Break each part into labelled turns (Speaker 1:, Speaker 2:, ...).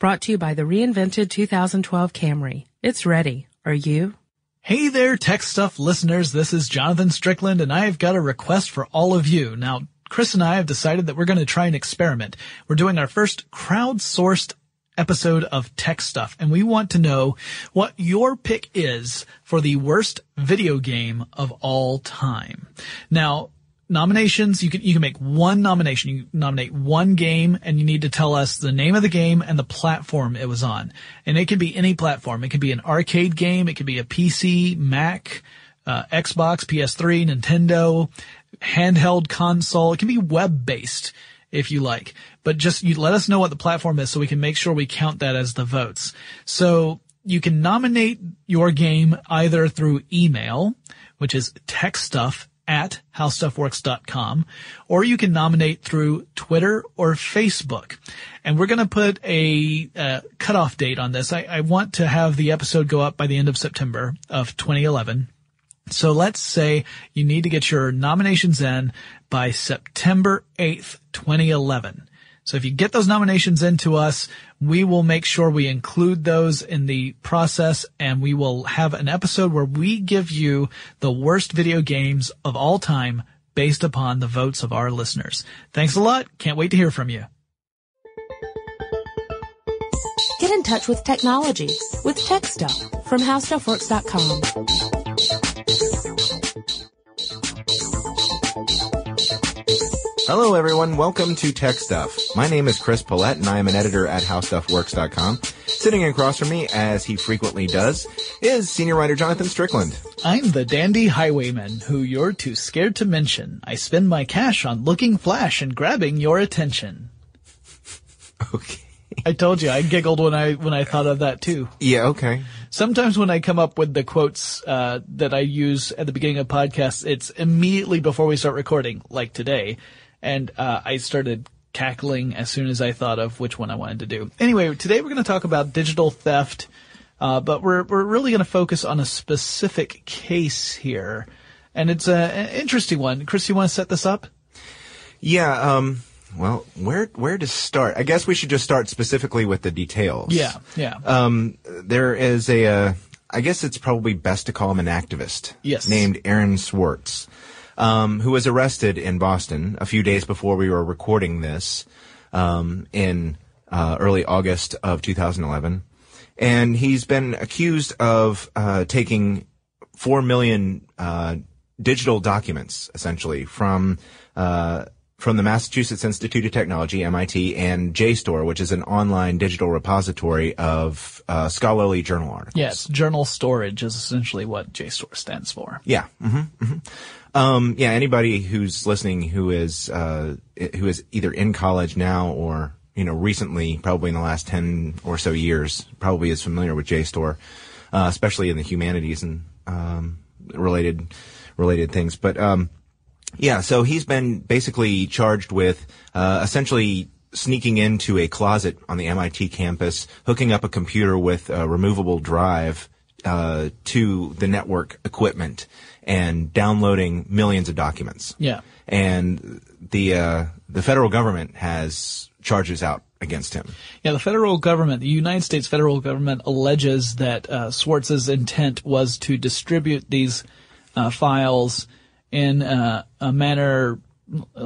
Speaker 1: Brought to you by the reinvented 2012 Camry. It's ready. Are you?
Speaker 2: Hey there, Tech Stuff listeners. This is Jonathan Strickland, and I have got a request for all of you. Now, Chris and I have decided that we're going to try an experiment. We're doing our first crowdsourced episode of Tech Stuff, and we want to know what your pick is for the worst video game of all time. Now, nominations, you can, you can make one nomination. You nominate one game and you need to tell us the name of the game and the platform it was on. And it can be any platform. It could be an arcade game. It could be a PC, Mac, uh, Xbox, PS3, Nintendo, handheld console. It can be web based if you like, but just you let us know what the platform is so we can make sure we count that as the votes. So you can nominate your game either through email, which is techstuff at howstuffworks.com, or you can nominate through Twitter or Facebook. And we're going to put a uh, cutoff date on this. I, I want to have the episode go up by the end of September of 2011. So let's say you need to get your nominations in by September 8th, 2011. So if you get those nominations into us, we will make sure we include those in the process and we will have an episode where we give you the worst video games of all time based upon the votes of our listeners. Thanks a lot. Can't wait to hear from you.
Speaker 1: Get in touch with technology with Tech Stuff from HowStuffWorks.com.
Speaker 3: Hello everyone, welcome to Tech Stuff. My name is Chris Pollette and I am an editor at HowStuffWorks.com. Sitting across from me, as he frequently does, is senior writer Jonathan Strickland.
Speaker 2: I'm the dandy highwayman who you're too scared to mention. I spend my cash on looking flash and grabbing your attention.
Speaker 3: Okay.
Speaker 2: I told you I giggled when I when I thought of that too.
Speaker 3: Yeah, okay.
Speaker 2: Sometimes when I come up with the quotes uh, that I use at the beginning of podcasts, it's immediately before we start recording, like today, and uh, I started cackling as soon as I thought of which one I wanted to do. Anyway, today we're going to talk about digital theft, uh, but we're we're really going to focus on a specific case here, and it's a, an interesting one. Chris, you want to set this up?
Speaker 3: Yeah, um, Well, where where to start? I guess we should just start specifically with the details.
Speaker 2: Yeah, yeah.
Speaker 3: Um, there is a, uh, I guess it's probably best to call him an activist.
Speaker 2: Yes.
Speaker 3: Named Aaron Swartz, um, who was arrested in Boston a few days before we were recording this, um, in uh, early August of 2011, and he's been accused of uh, taking four million uh, digital documents, essentially from. Uh, from the Massachusetts Institute of Technology, MIT, and JSTOR, which is an online digital repository of uh, scholarly journal articles.
Speaker 2: yes, journal storage is essentially what JSTOR stands for.
Speaker 3: Yeah. hmm hmm Um, yeah. Anybody who's listening who is uh, who is either in college now or you know recently, probably in the last ten or so years, probably is familiar with JSTOR, uh, especially in the humanities and um, related related things. But um, yeah, so he's been basically charged with uh, essentially sneaking into a closet on the MIT campus, hooking up a computer with a removable drive uh, to the network equipment, and downloading millions of documents.
Speaker 2: Yeah.
Speaker 3: And the uh, the federal government has charges out against him.
Speaker 2: Yeah, the federal government, the United States federal government alleges that uh, Swartz's intent was to distribute these uh, files in uh, a manner,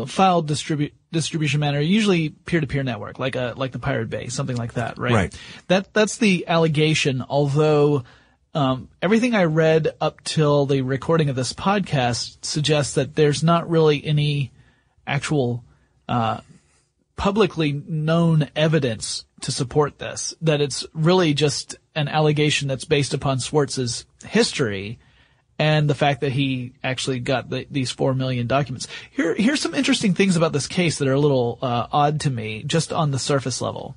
Speaker 2: file distribute distribution manner, usually peer-to-peer network, like a like the Pirate Bay, something like that, right?
Speaker 3: Right.
Speaker 2: That that's the allegation. Although um, everything I read up till the recording of this podcast suggests that there's not really any actual publicly known evidence to support this. That it's really just an allegation that's based upon Swartz's history and the fact that he actually got the, these four million documents. Here, here's some interesting things about this case that are a little uh, odd to me, just on the surface level.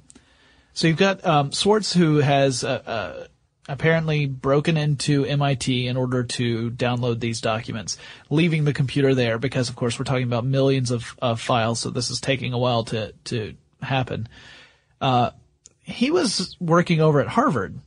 Speaker 2: So you've got um, Swartz, who has uh, uh, apparently broken into MIT in order to download these documents, leaving the computer there because, of course, we're talking about millions of, of files, so this is taking a while to to happen. Uh, he was working over at Harvard.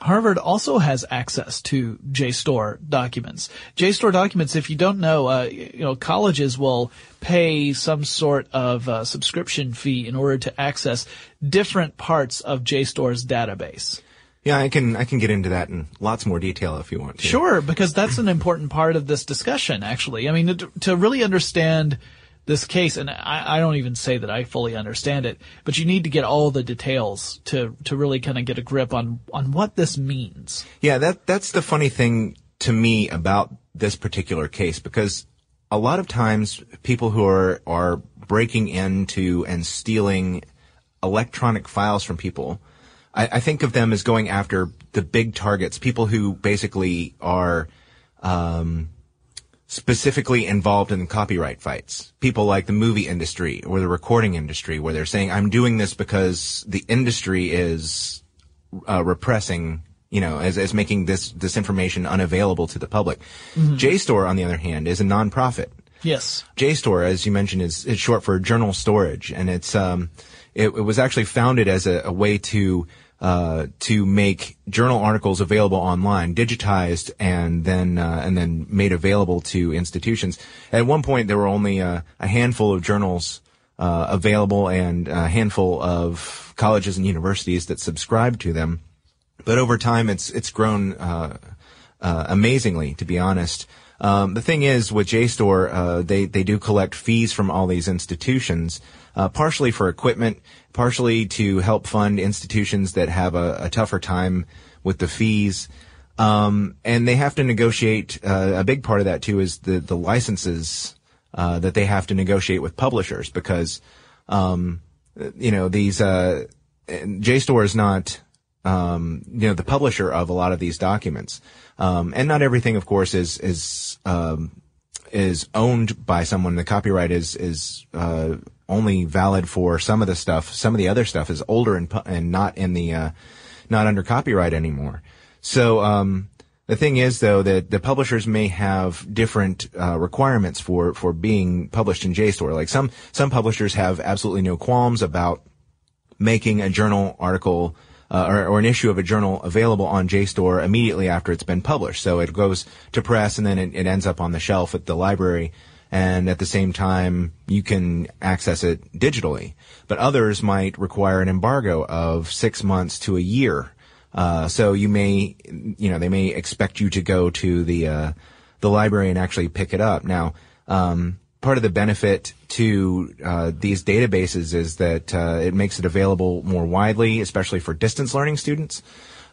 Speaker 2: Harvard also has access to JSTOR documents. JSTOR documents, if you don't know, uh, you know, colleges will pay some sort of uh, subscription fee in order to access different parts of JSTOR's database.
Speaker 3: Yeah, I can I can get into that in lots more detail if you want to.
Speaker 2: Sure, because that's an important part of this discussion, actually. I mean, to, to really understand this case, and I, I don't even say that I fully understand it, but you need to get all the details to, to really kind of get a grip on, on what this means.
Speaker 3: Yeah, that that's the funny thing to me about this particular case because a lot of times people who are are breaking into and stealing electronic files from people, I, I think of them as going after the big targets, people who basically are um, specifically involved in copyright fights. People like the movie industry or the recording industry, where they're saying, "I'm doing this because the industry is uh, repressing." You know, as, as making this, this information unavailable to the public. JSTOR, on the other hand, is a nonprofit.
Speaker 2: Yes.
Speaker 3: JSTOR, as you mentioned, is, is short for journal storage, and it's um, it, it was actually founded as a, a way to uh, to make journal articles available online, digitized, and then uh, and then made available to institutions. At one point, there were only uh, a handful of journals uh, available, and a handful of colleges and universities that subscribed to them. But over time, it's it's grown uh, uh, amazingly, to be honest. Um, the thing is, with JSTOR, uh, they they do collect fees from all these institutions, uh, partially for equipment, partially to help fund institutions that have a, a tougher time with the fees. Um, and they have to negotiate. Uh, a big part of that too is the the licenses uh, that they have to negotiate with publishers because, um, you know, these uh, JSTOR is not um, you know, the publisher of a lot of these documents. Um, and not everything, of course, is, is, um, is owned by someone. The copyright is, is, uh, only valid for some of the stuff. Some of the other stuff is older and, and not in the, uh, not under copyright anymore. So, um, the thing is, though, that the publishers may have different uh, requirements for for being published in JSTOR. Like some some publishers have absolutely no qualms about making a journal article uh, or, or an issue of a journal available on JSTOR immediately after it's been published. So it goes to press and then it, it ends up on the shelf at the library and at the same time you can access it digitally. But others might require an embargo of six months to a year. Uh, so you may, you know, they may expect you to go to the uh, the library and actually pick it up. Now, um, part of the benefit to uh, these databases is that uh, it makes it available more widely, especially for distance learning students.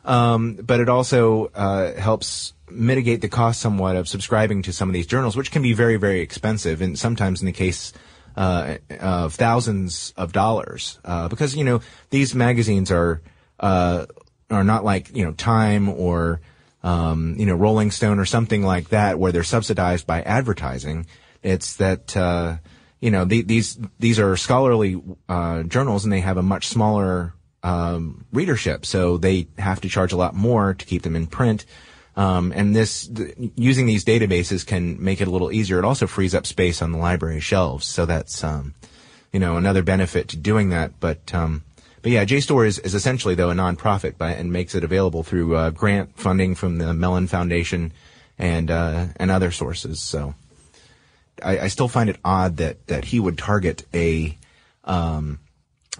Speaker 3: Um, but it also uh, helps mitigate the cost somewhat of subscribing to some of these journals, which can be very, very expensive, and sometimes in the case uh, of thousands of dollars, uh, because you know these magazines are uh, are not like you know Time or um, you know Rolling Stone or something like that, where they're subsidized by advertising. It's that uh, you know the, these these are scholarly uh, journals, and they have a much smaller um, readership, so they have to charge a lot more to keep them in print. Um, and this, th- using these databases can make it a little easier. It also frees up space on the library shelves. So that's, um, you know, another benefit to doing that. But, um, but yeah, JSTOR is, is essentially though a nonprofit by, and makes it available through, uh, grant funding from the Mellon Foundation and, uh, and other sources. So I, I still find it odd that, that he would target a, um,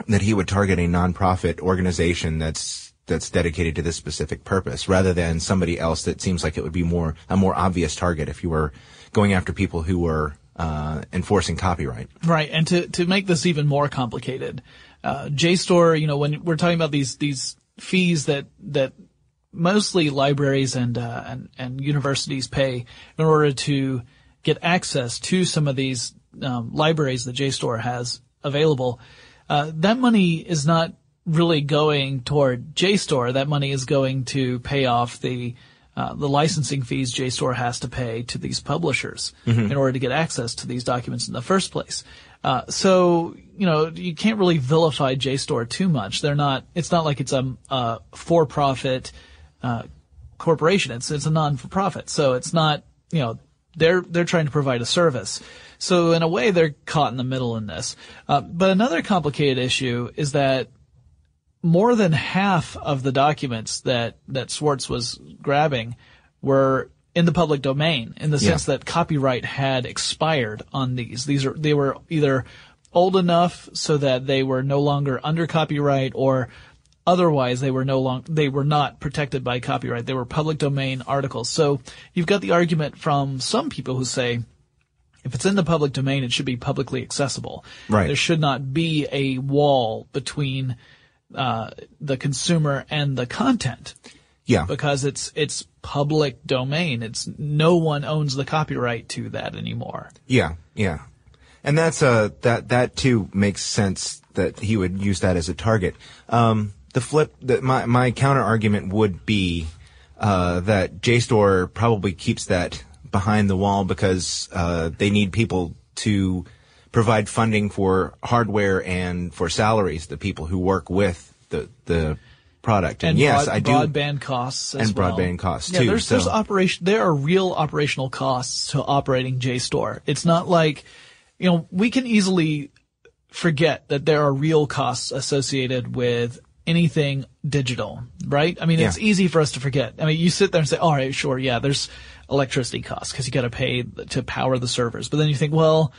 Speaker 3: that he would target a nonprofit organization that's that's dedicated to this specific purpose rather than somebody else that seems like it would be more a more obvious target if you were going after people who were uh, enforcing copyright.
Speaker 2: Right, and to to make this even more complicated, uh, JSTOR, you know, when we're talking about these these fees that that mostly libraries and uh, and and universities pay in order to get access to some of these um, libraries that JSTOR has available, uh, that money is not really going toward JSTOR. That money is going to pay off the uh, the licensing fees JSTOR has to pay to these publishers in order to get access to these documents in the first place. Uh, so you know you can't really vilify JSTOR too much. They're not. It's not like it's a, a for-profit uh, corporation. It's it's a non-for-profit. So it's not. You know they're they're trying to provide a service. So in a way, they're caught in the middle in this. Uh, but another complicated issue is that more than half of the documents that, that Swartz was grabbing were in the public domain in the sense that copyright had expired on these. These are, they were either old enough so that they were no longer under copyright or otherwise they were no long, they were not protected by copyright. They were public domain articles. So you've got the argument from some people who say, if it's in the public domain, it should be publicly accessible.
Speaker 3: Right.
Speaker 2: There should not be a wall between uh, the consumer and the content
Speaker 3: Yeah.
Speaker 2: because it's it's public domain. It's no one owns the copyright to that anymore.
Speaker 3: Yeah, yeah, and that's uh that that too makes sense that he would use that as a target. Um, the flip, that my my counter argument would be uh, that JSTOR probably keeps that behind the wall because uh, they need people to provide funding for hardware and for salaries, the people who work with the the product. And,
Speaker 2: And
Speaker 3: yes,
Speaker 2: broad-
Speaker 3: I do.
Speaker 2: broadband costs as
Speaker 3: and
Speaker 2: well.
Speaker 3: broadband costs,
Speaker 2: yeah,
Speaker 3: too,
Speaker 2: There's,
Speaker 3: so-
Speaker 2: there's operation. There are real operational costs to operating JSTOR. It's not like, you know, we can easily forget that there are real costs associated with anything digital, right? I mean, it's easy for us to forget. I mean, you sit there and say, all right, sure, yeah, there's electricity costs because you got to pay to power the servers. But then you think, well,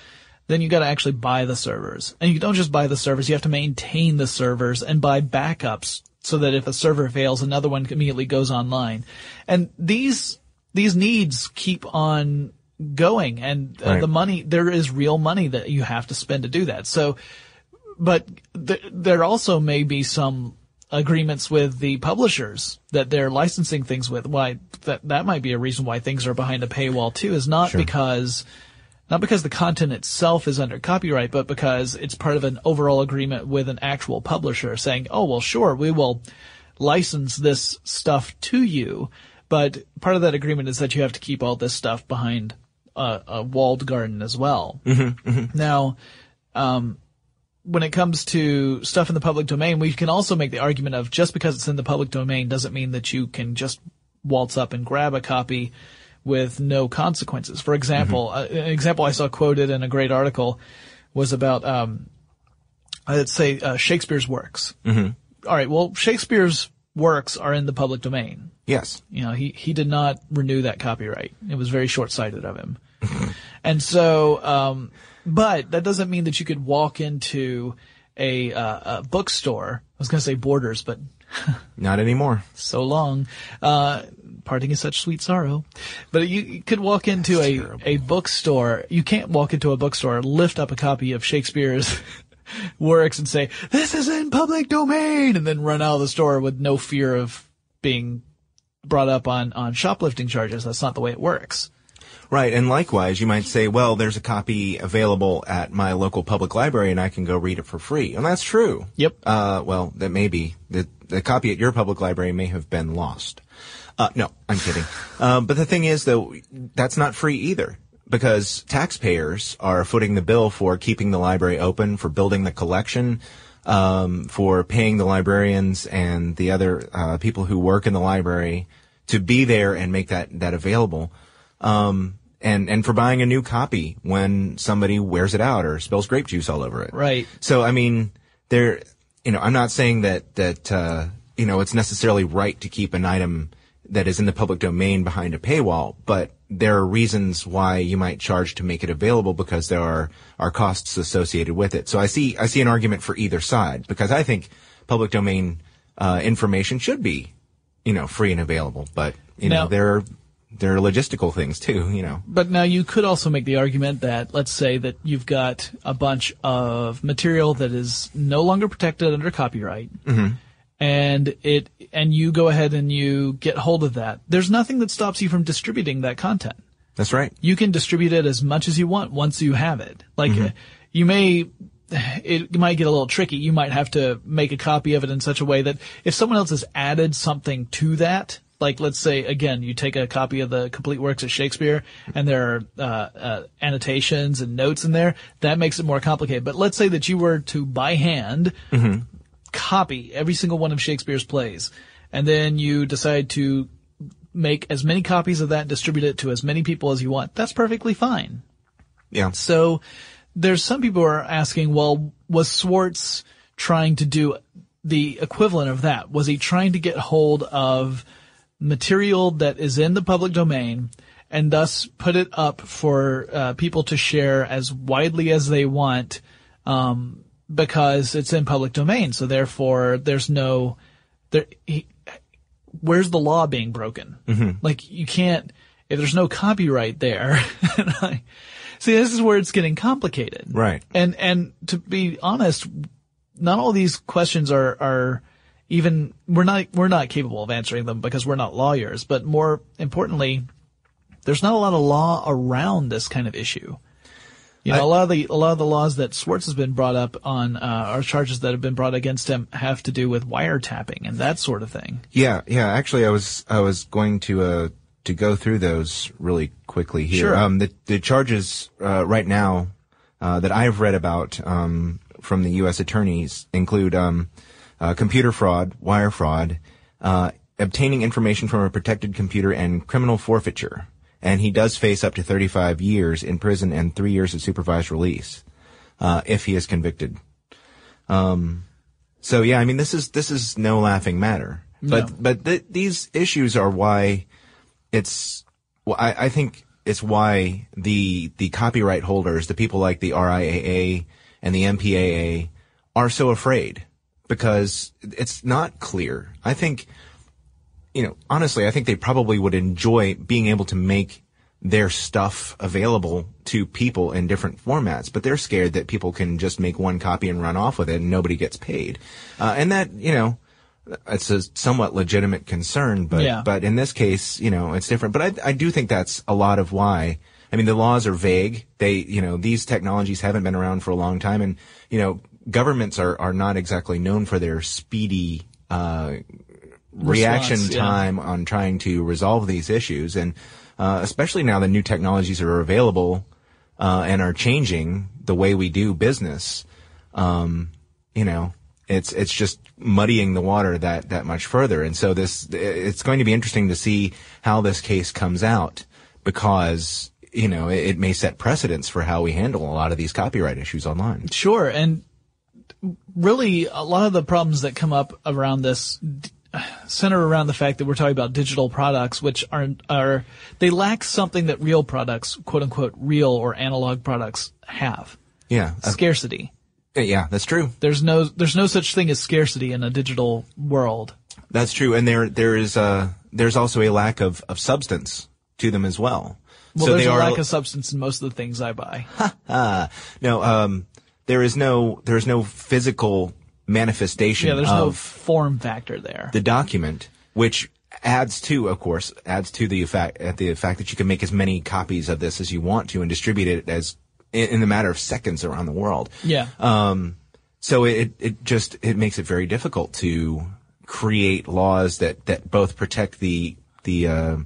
Speaker 2: then you got to actually buy the servers. And you don't just buy the servers, you have to maintain the servers and buy backups so that if a server fails, another one immediately goes online. And these, these needs keep on going and uh,
Speaker 3: Right.
Speaker 2: the money, there is real money that you have to spend to do that. So, but th- there also may be some agreements with the publishers that they're licensing things with. Why that that might be a reason why things are behind a paywall too. Is not because not because the content itself is under copyright, but because it's part of an overall agreement with an actual publisher saying, "Oh well, sure, we will license this stuff to you." But part of that agreement is that you have to keep all this stuff behind a, a walled garden as well. Now, um, when it comes to stuff in the public domain, we can also make the argument of just because it's in the public domain doesn't mean that you can just waltz up and grab a copy with no consequences. For example, uh, an example I saw quoted in a great article was about, um, let's say, uh, Shakespeare's works. Mm-hmm. All right. Well, Shakespeare's works are in the public domain.
Speaker 3: yes,
Speaker 2: You know, he, he did not renew that copyright. It was very short-sighted of him. And so, um, but that doesn't mean that you could walk into a, uh, a bookstore. I was going to say Borders, but
Speaker 3: Not anymore.
Speaker 2: so long. Uh, parting is such sweet sorrow. But you, you could walk into a, a bookstore. You can't walk into a bookstore, lift up a copy of Shakespeare's works and say, this is in public domain, and then run out of the store with no fear of being brought up on, on shoplifting charges. That's not the way it works.
Speaker 3: Right, and likewise, you might say, well, there's a copy available at my local public library and I can go read it for free. And that's true.
Speaker 2: Yep.
Speaker 3: Uh, well, that may be. The, the copy at your public library may have been lost. Uh, no, I'm kidding. um, but the thing is, though, that's not free either. Because taxpayers are footing the bill for keeping the library open, for building the collection, um, for paying the librarians and the other uh, people who work in the library to be there and make that that available um, and and for buying a new copy when somebody wears it out or spills grape juice all over it.
Speaker 2: Right.
Speaker 3: So I mean, there, you know, I'm not saying that that uh, you know it's necessarily right to keep an item that is in the public domain behind a paywall, but there are reasons why you might charge to make it available because there are are costs associated with it. So I see I see an argument for either side because I think public domain uh, information should be you know free and available, but you
Speaker 2: Now-
Speaker 3: know there are there are logistical things too. You know.
Speaker 2: But now you could also make the argument that let's say that you've got a bunch of material that is no longer protected under copyright. And it, and you go ahead and you get hold of that. There's nothing that stops you from distributing that content.
Speaker 3: That's right.
Speaker 2: You can distribute it as much as you want once you have it. Like, you may, it might get a little tricky. You might have to make a copy of it in such a way that if someone else has added something to that, like let's say again, you take a copy of the complete works of Shakespeare and there are uh, uh, annotations and notes in there, that makes it more complicated. But let's say that you were to by hand copy every single one of Shakespeare's plays, and then you decide to make as many copies of that and distribute it to as many people as you want. That's perfectly fine.
Speaker 3: Yeah.
Speaker 2: So there's some people who are asking, well, was Swartz trying to do the equivalent of that? Was he trying to get hold of material that is in the public domain and thus put it up for uh, people to share as widely as they want um, because it's in public domain. So therefore, there's no there. He, where's the law being broken? Mm-hmm. Like you can't if there's no copyright there. see, this is where it's getting complicated,
Speaker 3: Right.
Speaker 2: And and to be honest, not all these questions are are even we're not we're not capable of answering them because we're not lawyers. But more importantly, there's not a lot of law around this kind of issue. You know,
Speaker 3: I-
Speaker 2: a lot of the a lot of the laws that Swartz has been brought up on, uh, or charges that have been brought against him, have to do with wiretapping and that sort of thing.
Speaker 3: Yeah, yeah. Actually, I was I was going to uh to go through those really quickly here.
Speaker 2: Sure.
Speaker 3: Um, the the charges uh, right now uh, that I've read about um, from the U.S. attorneys include um, uh, computer fraud, wire fraud, uh, obtaining information from a protected computer, and criminal forfeiture. And he does face up to 35 years in prison and three years of supervised release uh, if he is convicted. So yeah, I mean, this is this is no laughing matter. But but th- these issues are why it's. Well, I, I think it's why the the copyright holders, the people like the RIAA and the MPAA, are so afraid because it's not clear. I think, you know, honestly, I think they probably would enjoy being able to make their stuff available to people in different formats, but they're scared that people can just make one copy and run off with it and nobody gets paid. Uh, and that, you know, it's a somewhat legitimate concern, but,
Speaker 2: Yeah.
Speaker 3: but in this case, you know, it's different. But I, I do think that's a lot of why. I mean, the laws are vague. They, you know, these technologies haven't been around for a long time and, you know, governments are, are not exactly known for their speedy, uh, reaction
Speaker 2: yeah.
Speaker 3: time on trying to resolve these issues. And, uh, especially now that new technologies are available, uh, and are changing the way we do business, um, you know, it's, it's just muddying the water that, that much further. And so this, it's going to be interesting to see how this case comes out because, you know, it, it may set precedents for how we handle a lot of these copyright issues online.
Speaker 2: Sure, and really a lot of the problems that come up around this center around the fact that we're talking about digital products, which aren't are they lack something that real products, quote unquote, real or analog products have.
Speaker 3: Yeah. Uh,
Speaker 2: Scarcity.
Speaker 3: yeah, that's true.
Speaker 2: There's no there's no such thing as scarcity in a digital world.
Speaker 3: That's true. And there, there is, uh, there's also a lack of, of substance to them as well.
Speaker 2: Well,
Speaker 3: so
Speaker 2: there's a
Speaker 3: are,
Speaker 2: lack of substance in most of the things I buy.
Speaker 3: no, um, there is no, there is no physical manifestation
Speaker 2: yeah, there's no form factor there.
Speaker 3: the document, which adds to, of course, adds to the fact, at the fact that you can make as many copies of this as you want to and distribute it as in, in the matter of seconds around the world.
Speaker 2: yeah.
Speaker 3: Um, so it, it just, it makes it very difficult to create laws that, that both protect the, the, uh,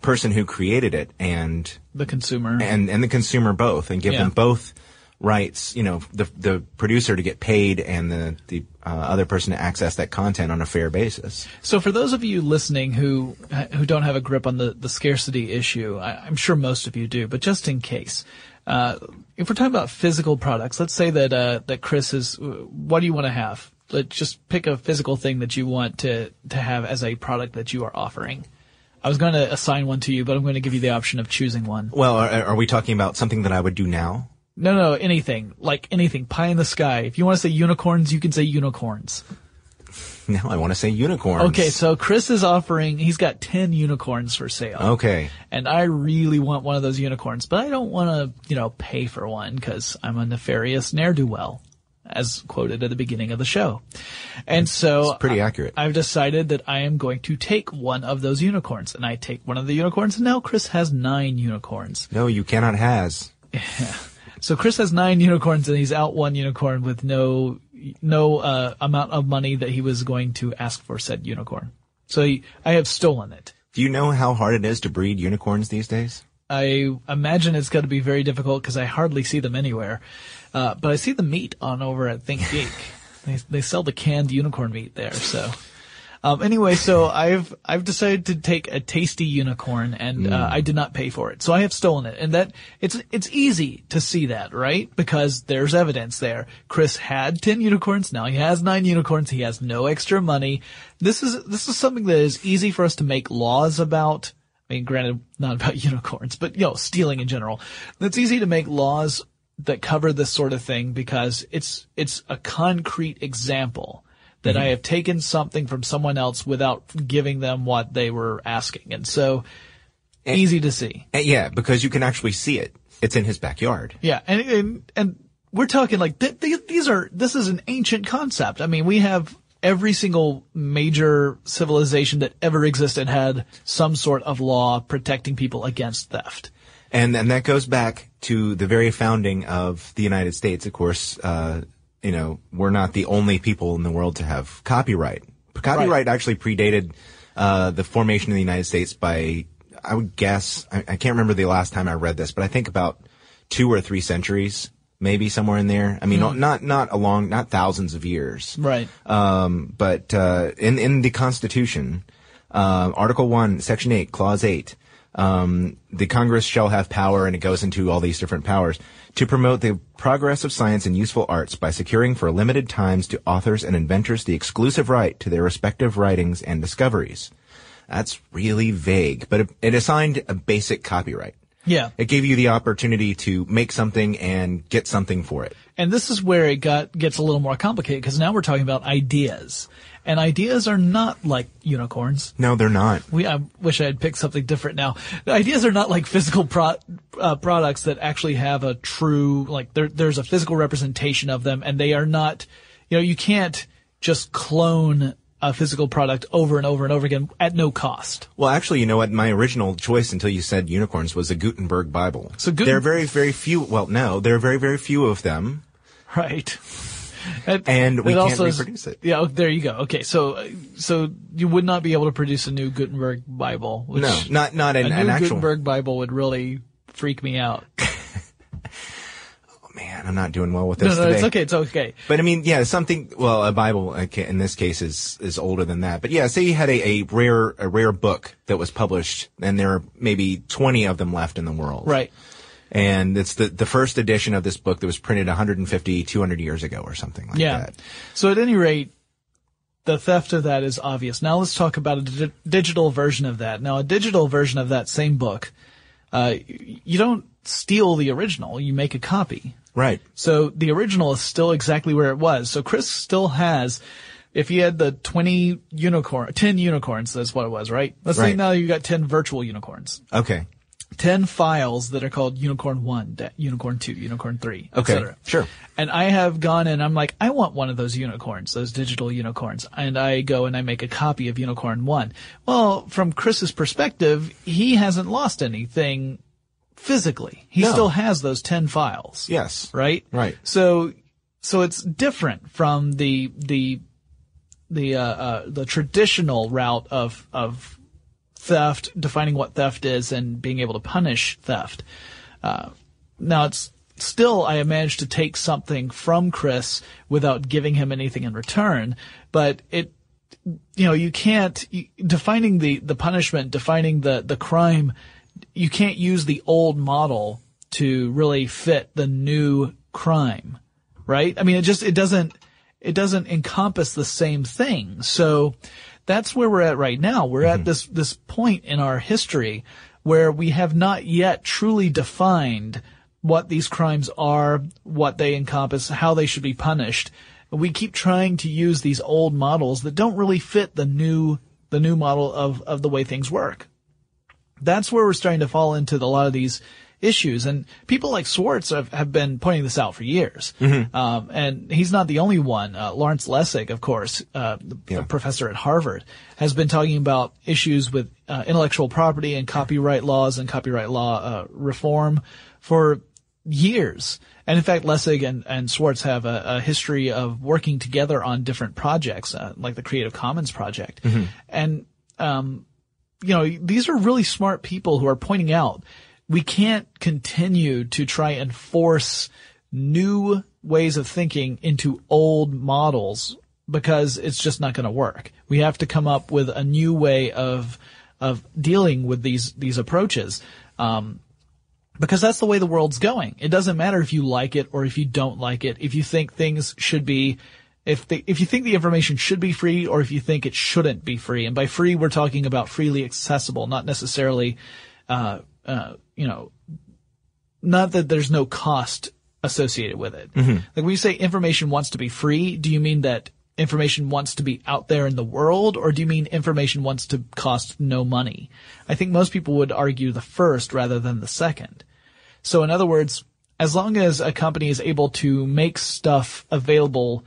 Speaker 3: person who created it and,
Speaker 2: the consumer.
Speaker 3: and, and the consumer both and give
Speaker 2: Yeah.
Speaker 3: them both rights, you know, the, the producer to get paid and the, the, uh, other person to access that content on a fair basis.
Speaker 2: So for those of you listening who who don't have a grip on the, the scarcity issue, I, I'm sure most of you do, but just in case, uh, if we're talking about physical products, let's say that uh, that Chris is, what do you want to have? Let's just pick a physical thing that you want to to have as a product that you are offering. I was going to assign one to you, but I'm going to give you the option of choosing one.
Speaker 3: Well, are, are we talking about something that I would do now?
Speaker 2: No, no, anything like anything, pie in the sky. If you want to say unicorns, you can say unicorns.
Speaker 3: Now I want to say unicorns.
Speaker 2: Okay, so Chris is offering, he's got 10 unicorns for sale.
Speaker 3: Okay.
Speaker 2: And I really want one of those unicorns, but I don't want to, you know, pay for one because I'm a nefarious ne'er-do-well, as quoted at the beginning of the show. And so
Speaker 3: It's pretty accurate.
Speaker 2: I've decided that I am going to take one of those unicorns. And I take one of the unicorns, and now Chris has nine unicorns.
Speaker 3: No, you cannot has.
Speaker 2: So Chris has nine unicorns, and he's out one unicorn with no no uh, amount of money that he was going to ask for said unicorn. So he, I have stolen it.
Speaker 3: Do you know how hard it is to breed unicorns these days?
Speaker 2: I imagine it's going to be very difficult because I hardly see them anywhere. Uh, but I see the meat on over at Think Geek. they, they sell the canned unicorn meat there. So, um, anyway, so I've, I've decided to take a tasty unicorn and, uh, I did not pay for it. So I have stolen it. And that, it's, it's easy to see that, right? Because there's evidence there. Chris had 10 unicorns. Now he has nine unicorns. He has no extra money. This is, this is something that is easy for us to make laws about. I mean, granted, not about unicorns, but you know, stealing in general. It's easy to make laws that cover this sort of thing because it's it's a concrete example that I have taken something from someone else without giving them what they were asking, and so easy to see.
Speaker 3: Yeah, because you can actually see it. It's in his backyard.
Speaker 2: Yeah, and and, and we're talking like th- th- these are this is an ancient concept. I mean, we have every single major civilization that ever existed had some sort of law protecting people against theft.
Speaker 3: And and that goes back to the very founding of the United States. Of course, uh, you know, we're not the only people in the world to have copyright. Copyright actually predated uh, the formation of the United States by, I would guess, I, I can't remember the last time I read this, but I think about two or three centuries, maybe somewhere in there. I mean, not not along, not thousands of years.
Speaker 2: Right.
Speaker 3: Um, but uh, in in the Constitution, uh, Article One, Section Eight, Clause Eight, um, the Congress shall have power, and it goes into all these different powers to promote the progress of science and useful arts by securing for limited times to authors and inventors the exclusive right to their respective writings and discoveries. That's really vague, but it, it assigned a basic copyright.
Speaker 2: Yeah.
Speaker 3: It gave you the opportunity to make something and get something for it.
Speaker 2: And this is where it got gets a little more complicated because now we're talking about ideas, and ideas are not like unicorns.
Speaker 3: No, they're not.
Speaker 2: We I wish I had picked something different now. Ideas are not like physical pro, uh, products that actually have a true like there there's a physical representation of them, and they are not. You know, you can't just clone a physical product over and over and over again at no cost.
Speaker 3: Well, actually, you know what? My original choice until you said unicorns was a Gutenberg Bible.
Speaker 2: So Guten-
Speaker 3: there are very, very few. Well, no, there are very, very few of them.
Speaker 2: Right. And,
Speaker 3: And we can't
Speaker 2: also is-
Speaker 3: reproduce it.
Speaker 2: Yeah, oh, there you go. Okay, so so you would not be able to produce a new Gutenberg Bible. Which
Speaker 3: No, not not
Speaker 2: a
Speaker 3: an,
Speaker 2: new
Speaker 3: an actual.
Speaker 2: Gutenberg Bible would really freak me out.
Speaker 3: Man, I'm not doing well with this
Speaker 2: no,
Speaker 3: today.
Speaker 2: it's okay. It's okay.
Speaker 3: But I mean, yeah, something. Well, a Bible in this case is is older than that. But yeah, say you had a, a rare a rare book that was published, and there are maybe 20 of them left in the world.
Speaker 2: Right.
Speaker 3: And it's the the first edition of this book that was printed 150, 200 years ago or something like
Speaker 2: Yeah.
Speaker 3: that.
Speaker 2: So at any rate, the theft of that is obvious. Now let's talk about a di- digital version of that. Now a digital version of that same book, uh, you don't steal the original, you make a copy.
Speaker 3: Right.
Speaker 2: So the original is still exactly where it was. So Chris still has, if he had the 20 unicorn, 10 unicorns, that's what it was, right? Let's say now you got 10 virtual unicorns.
Speaker 3: Okay.
Speaker 2: 10 files that are called unicorn 1, unicorn 2, unicorn 3,
Speaker 3: Okay.
Speaker 2: etc.
Speaker 3: Sure.
Speaker 2: And I have gone and I'm like, I want one of those unicorns, those digital unicorns. And I go and I make a copy of unicorn 1. Well, from Chris's perspective, he hasn't lost anything physically. He
Speaker 3: No.
Speaker 2: still has those 10 files
Speaker 3: Yes.
Speaker 2: right?
Speaker 3: Right.
Speaker 2: So, so it's different from the the the uh, uh, the traditional route of of theft, defining what theft is, and being able to punish theft. Uh, now it's still I managed to take something from Chris without giving him anything in return, but it you know you can't you, defining the the punishment, defining the the crime. You can't use the old model to really fit the new crime, right? I mean, it just it doesn't it doesn't encompass the same thing. So that's where we're at right now. We're at mm-hmm. this this point in our history where we have not yet truly defined what these crimes are, what they encompass, how they should be punished. We keep trying to use these old models that don't really fit the new the new model of of the way things work that's where we're starting to fall into the, a lot of these issues. And people like Swartz have, have been pointing this out for years. Um, and he's not the only one. Uh, Lawrence Lessig, of course, uh, the,
Speaker 3: Yeah.
Speaker 2: professor at Harvard, has been talking about issues with uh, intellectual property and copyright laws and copyright law uh, reform for years. And in fact, Lessig and, and Swartz have a, a history of working together on different projects, uh, like the Creative Commons project. And um, you know, these are really smart people who are pointing out we can't continue to try and force new ways of thinking into old models because it's just not going to work. We have to come up with a new way of of dealing with these these approaches. Um, because that's the way the world's going. It doesn't matter if you like it or if you don't like it. If you think things should be, if the, if you think the information should be free or if you think it shouldn't be free. And by free, we're talking about freely accessible, not necessarily, uh, uh, you know, not that there's no cost associated with it. Like when you say information wants to be free, do you mean that information wants to be out there in the world or do you mean information wants to cost no money? I think most people would argue the first rather than the second. So in other words, as long as a company is able to make stuff available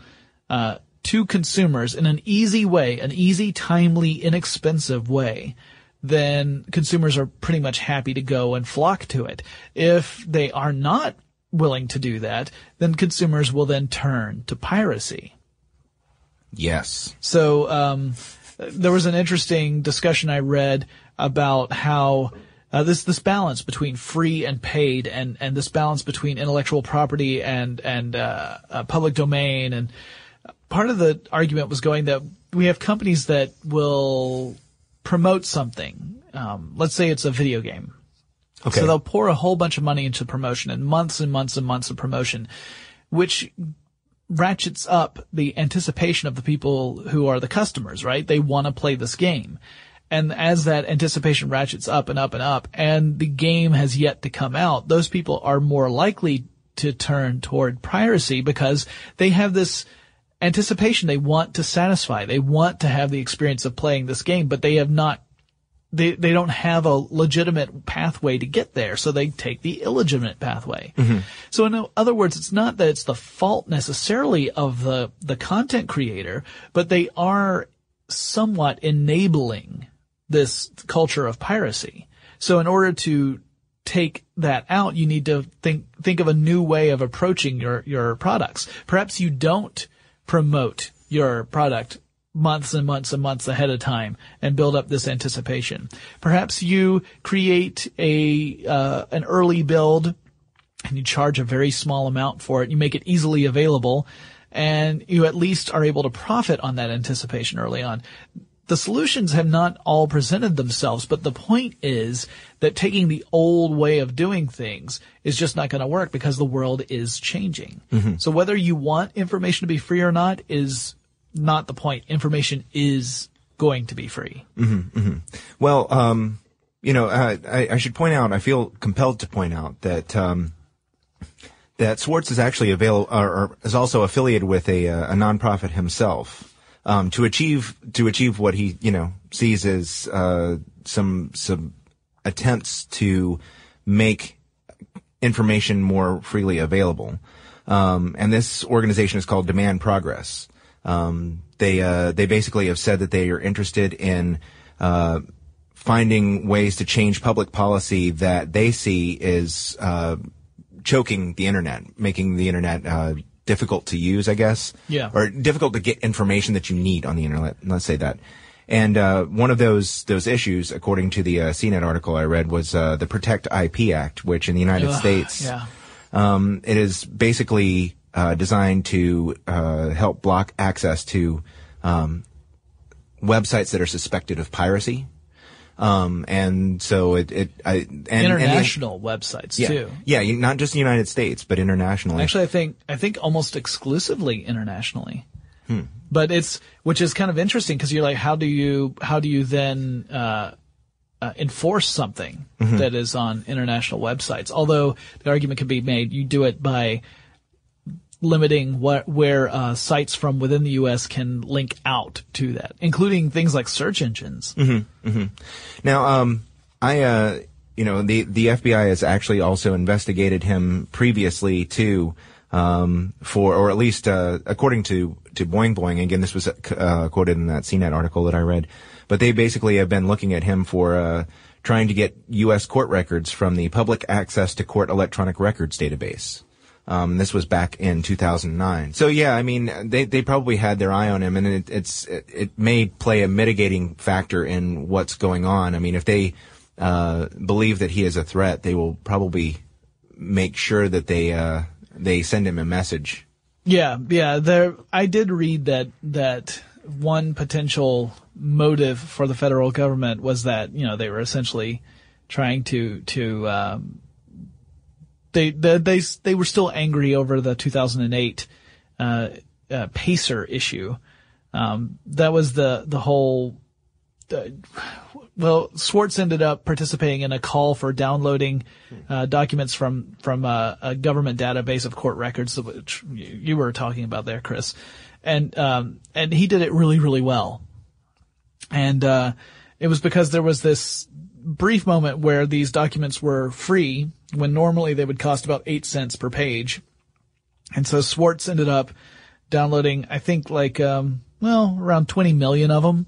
Speaker 2: uh, to consumers in an easy way, an easy, timely, inexpensive way, then consumers are pretty much happy to go and flock to it. If they are not willing to do that, then consumers will then turn to piracy.
Speaker 3: Yes.
Speaker 2: So um, there was an interesting discussion I read about how uh, this this balance between free and paid, and and this balance between intellectual property and and uh, uh, public domain, and part of the argument was going that we have companies that will promote something. Um, let's say it's a video game.
Speaker 3: Okay.
Speaker 2: So they'll pour a whole bunch of money into promotion and months and months and months of promotion, which ratchets up the anticipation of the people who are the customers, right? They want to play this game. And as that anticipation ratchets up and up and up and the game has yet to come out, those people are more likely to turn toward piracy because they have this anticipation they want to satisfy. They want to have the experience of playing this game, but they have not they they don't have a legitimate pathway to get there, so they take the illegitimate pathway. Mm-hmm. So in other words, it's not that it's the fault necessarily of the the content creator, but they are somewhat enabling this culture of piracy. So in order to take that out, you need to think think of a new way of approaching your your products. Perhaps you don't promote your product months and months and months ahead of time and build up this anticipation. Perhaps you create a uh, an early build and you charge a very small amount for it. You make it easily available and you at least are able to profit on that anticipation early on. The solutions have not all presented themselves, but the point is that taking the old way of doing things is just not going to work because the world is changing. So whether you want information to be free or not is not the point. Information is going to be free.
Speaker 3: Well, um, you know, uh, I, I should point out, I feel compelled to point out that, um, that Swartz is actually avail- or, or is also affiliated with a, a nonprofit himself, um, to achieve, to achieve what he, you know, sees as, uh, some, some attempts to make information more freely available. Um, and this organization is called Demand Progress. Um, they uh, they basically have said that they are interested in uh, finding ways to change public policy that they see is uh, choking the internet, making the internet uh, difficult to use, I guess.
Speaker 2: Yeah.
Speaker 3: Or difficult to get information that you need on the internet. Let's say that. And uh, one of those those issues, according to the uh, CNET article I read, was uh, the Protect IP Act, which in the United
Speaker 2: Ugh,
Speaker 3: States,
Speaker 2: yeah.
Speaker 3: um, it is basically uh, designed to uh, help block access to um, websites that are suspected of piracy. Um, and so it, it I, and, and the-
Speaker 2: International websites
Speaker 3: yeah,
Speaker 2: too.
Speaker 3: yeah, not just the United States, but internationally.
Speaker 2: Actually, I think I think almost exclusively internationally.
Speaker 3: Hmm.
Speaker 2: But it's which is kind of interesting because you're like, how do you how do you then uh, uh, enforce something
Speaker 3: Mm-hmm.
Speaker 2: that is on international websites? Although the argument could be made, you do it by limiting what where uh, sites from within the U.S. can link out to that, including things like search engines.
Speaker 3: Mm-hmm. Now, um, I, uh, you know, the, the FBI has actually also investigated him previously too, um, for, or at least, uh, according to, to Boing Boing, again, this was, uh, quoted in that CNET article that I read, but they basically have been looking at him for, uh, trying to get U.S. court records from the Public Access to Court Electronic Records database. Um, this was back in 2009. So yeah, I mean, they, they probably had their eye on him and it, it's, it, it may play a mitigating factor in what's going on. I mean, if they, uh, believe that he is a threat, they will probably make sure that they, uh, they send him a message.
Speaker 2: Yeah, yeah. There, I did read that that one potential motive for the federal government was that you know they were essentially trying to to um, they, they they they were still angry over the 2008 uh, uh, Pacer issue. Um, that was the the whole. Uh, well, Swartz ended up participating in a call for downloading uh, documents from from uh, a government database of court records, which you were talking about there, Chris, and um, and he did it really really well, and uh, it was because there was this brief moment where these documents were free when normally they would cost about eight cents per page, and so Swartz ended up downloading, I think like um, well around twenty million of them.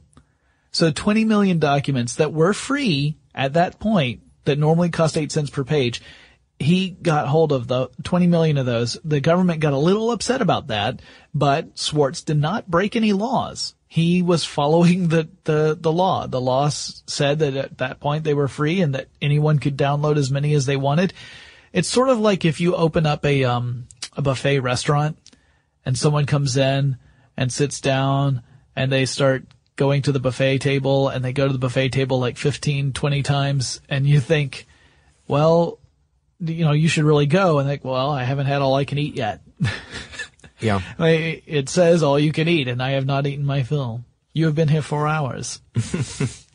Speaker 2: So 20 million documents that were free at that point that normally cost 8 cents per page. He got hold of the 20 million of those. The government got a little upset about that, but Swartz did not break any laws. He was following the, the, the law. The law said that at that point they were free and that anyone could download as many as they wanted. It's sort of like if you open up a, um, a buffet restaurant and someone comes in and sits down and they start going to the buffet table and they go to the buffet table like 15, 20 times and you think, well, you know, you should really go and like, well, I haven't had all I can eat yet.
Speaker 3: Yeah.
Speaker 2: It says all you can eat and I have not eaten my fill. You have been here four hours.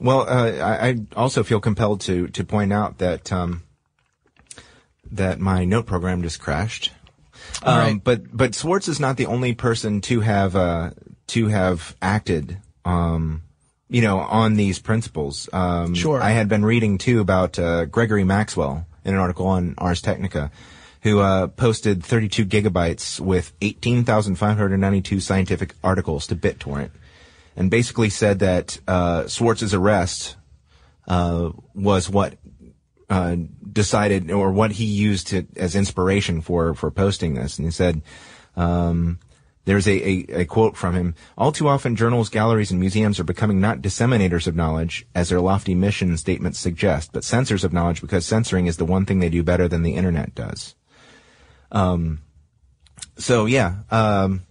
Speaker 3: Well, uh, I, I also feel compelled to to point out that um, that my note program just crashed. Um,
Speaker 2: right.
Speaker 3: But but Swartz is not the only person to have uh, to have acted, um, you know, on these principles. Um,
Speaker 2: Sure.
Speaker 3: I had been reading too about uh, Gregory Maxwell in an article on Ars Technica, who uh, posted 32 gigabytes with 18,592 scientific articles to BitTorrent and basically said that uh, Swartz's arrest uh, was what uh, decided or what he used to, as inspiration for for posting this. And he said, um, "There's a, a, a quote from him: All too often, journals, galleries, and museums are becoming not disseminators of knowledge, as their lofty mission statements suggest, but censors of knowledge, because censoring is the one thing they do better than the internet does." Um, so yeah, um,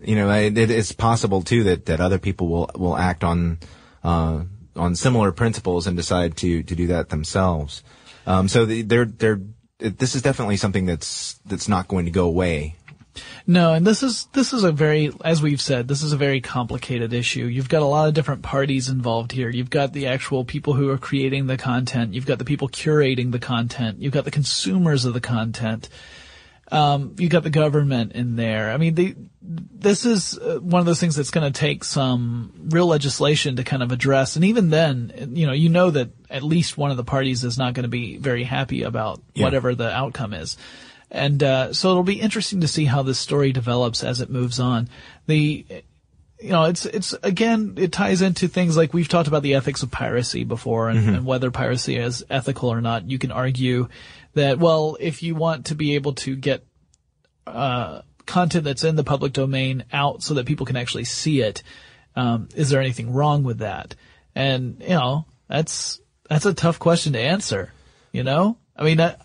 Speaker 3: you know, it, it is possible too that, that other people will will act on uh, on similar principles and decide to to do that themselves. Um, so the, they're they're this is definitely something that's that's not going to go away
Speaker 2: No, and this is this is a very, as we've said, this is a very complicated issue. You've got a lot of different parties involved here. You've got the actual people who are creating the content. You've got the people curating the content. You've got the consumers of the content. Um, you got the government in there. I mean, the, this is uh, one of those things that's going to take some real legislation to kind of address. And even then, you know, you know that at least one of the parties is not going to be very happy about
Speaker 3: Yeah.
Speaker 2: whatever the outcome is. And, uh, so it'll be interesting to see how this story develops as it moves on. The, you know, it's, it's, again, it ties into things like we've talked about the ethics of piracy before and, and whether piracy is ethical or not. You can argue that, well, if you want to be able to get, uh, content that's in the public domain out so that people can actually see it, um, is there anything wrong with that? And, you know, that's, that's a tough question to answer, you know? I mean, that,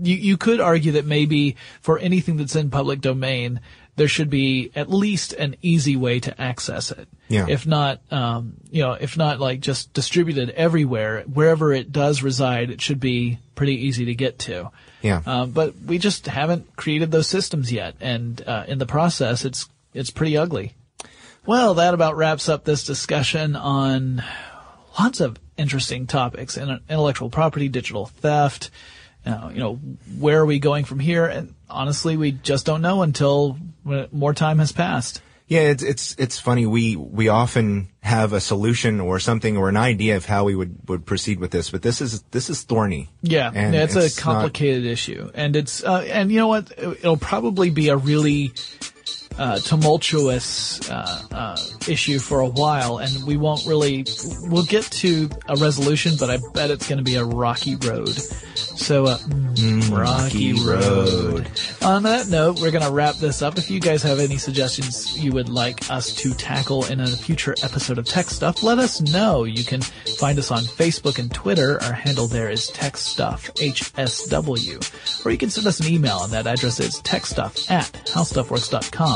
Speaker 2: you, you could argue that maybe for anything that's in public domain, there should be at least an easy way to access it.
Speaker 3: Yeah.
Speaker 2: If not, um, you know, if not like just distributed everywhere, wherever it does reside, it should be pretty easy to get to.
Speaker 3: Yeah.
Speaker 2: Um, but we just haven't created those systems yet, and uh, in the process, it's it's pretty ugly. Well, that about wraps up this discussion on lots of interesting topics: in- intellectual property, digital theft. Uh, you know, where are we going from here? And honestly, we just don't know until more time has passed.
Speaker 3: Yeah, it's it's it's funny. We we often have a solution or something or an idea of how we would, would proceed with this, but this is this is thorny.
Speaker 2: Yeah, yeah, it's,
Speaker 3: it's
Speaker 2: a
Speaker 3: not-
Speaker 2: complicated issue, and it's uh, and you know what? It'll probably be a really uh, tumultuous uh, uh, issue for a while, and we won't really. We'll get to a resolution, but I bet it's going to be a rocky road. So, uh, mm, rocky road. On that note, we're going to wrap this up. If you guys have any suggestions you would like us to tackle in a future episode of Tech Stuff, let us know. You can find us on Facebook and Twitter. Our handle there is Tech Stuff HSW, or you can send us an email, and that address is techstuff at howstuffworks.com.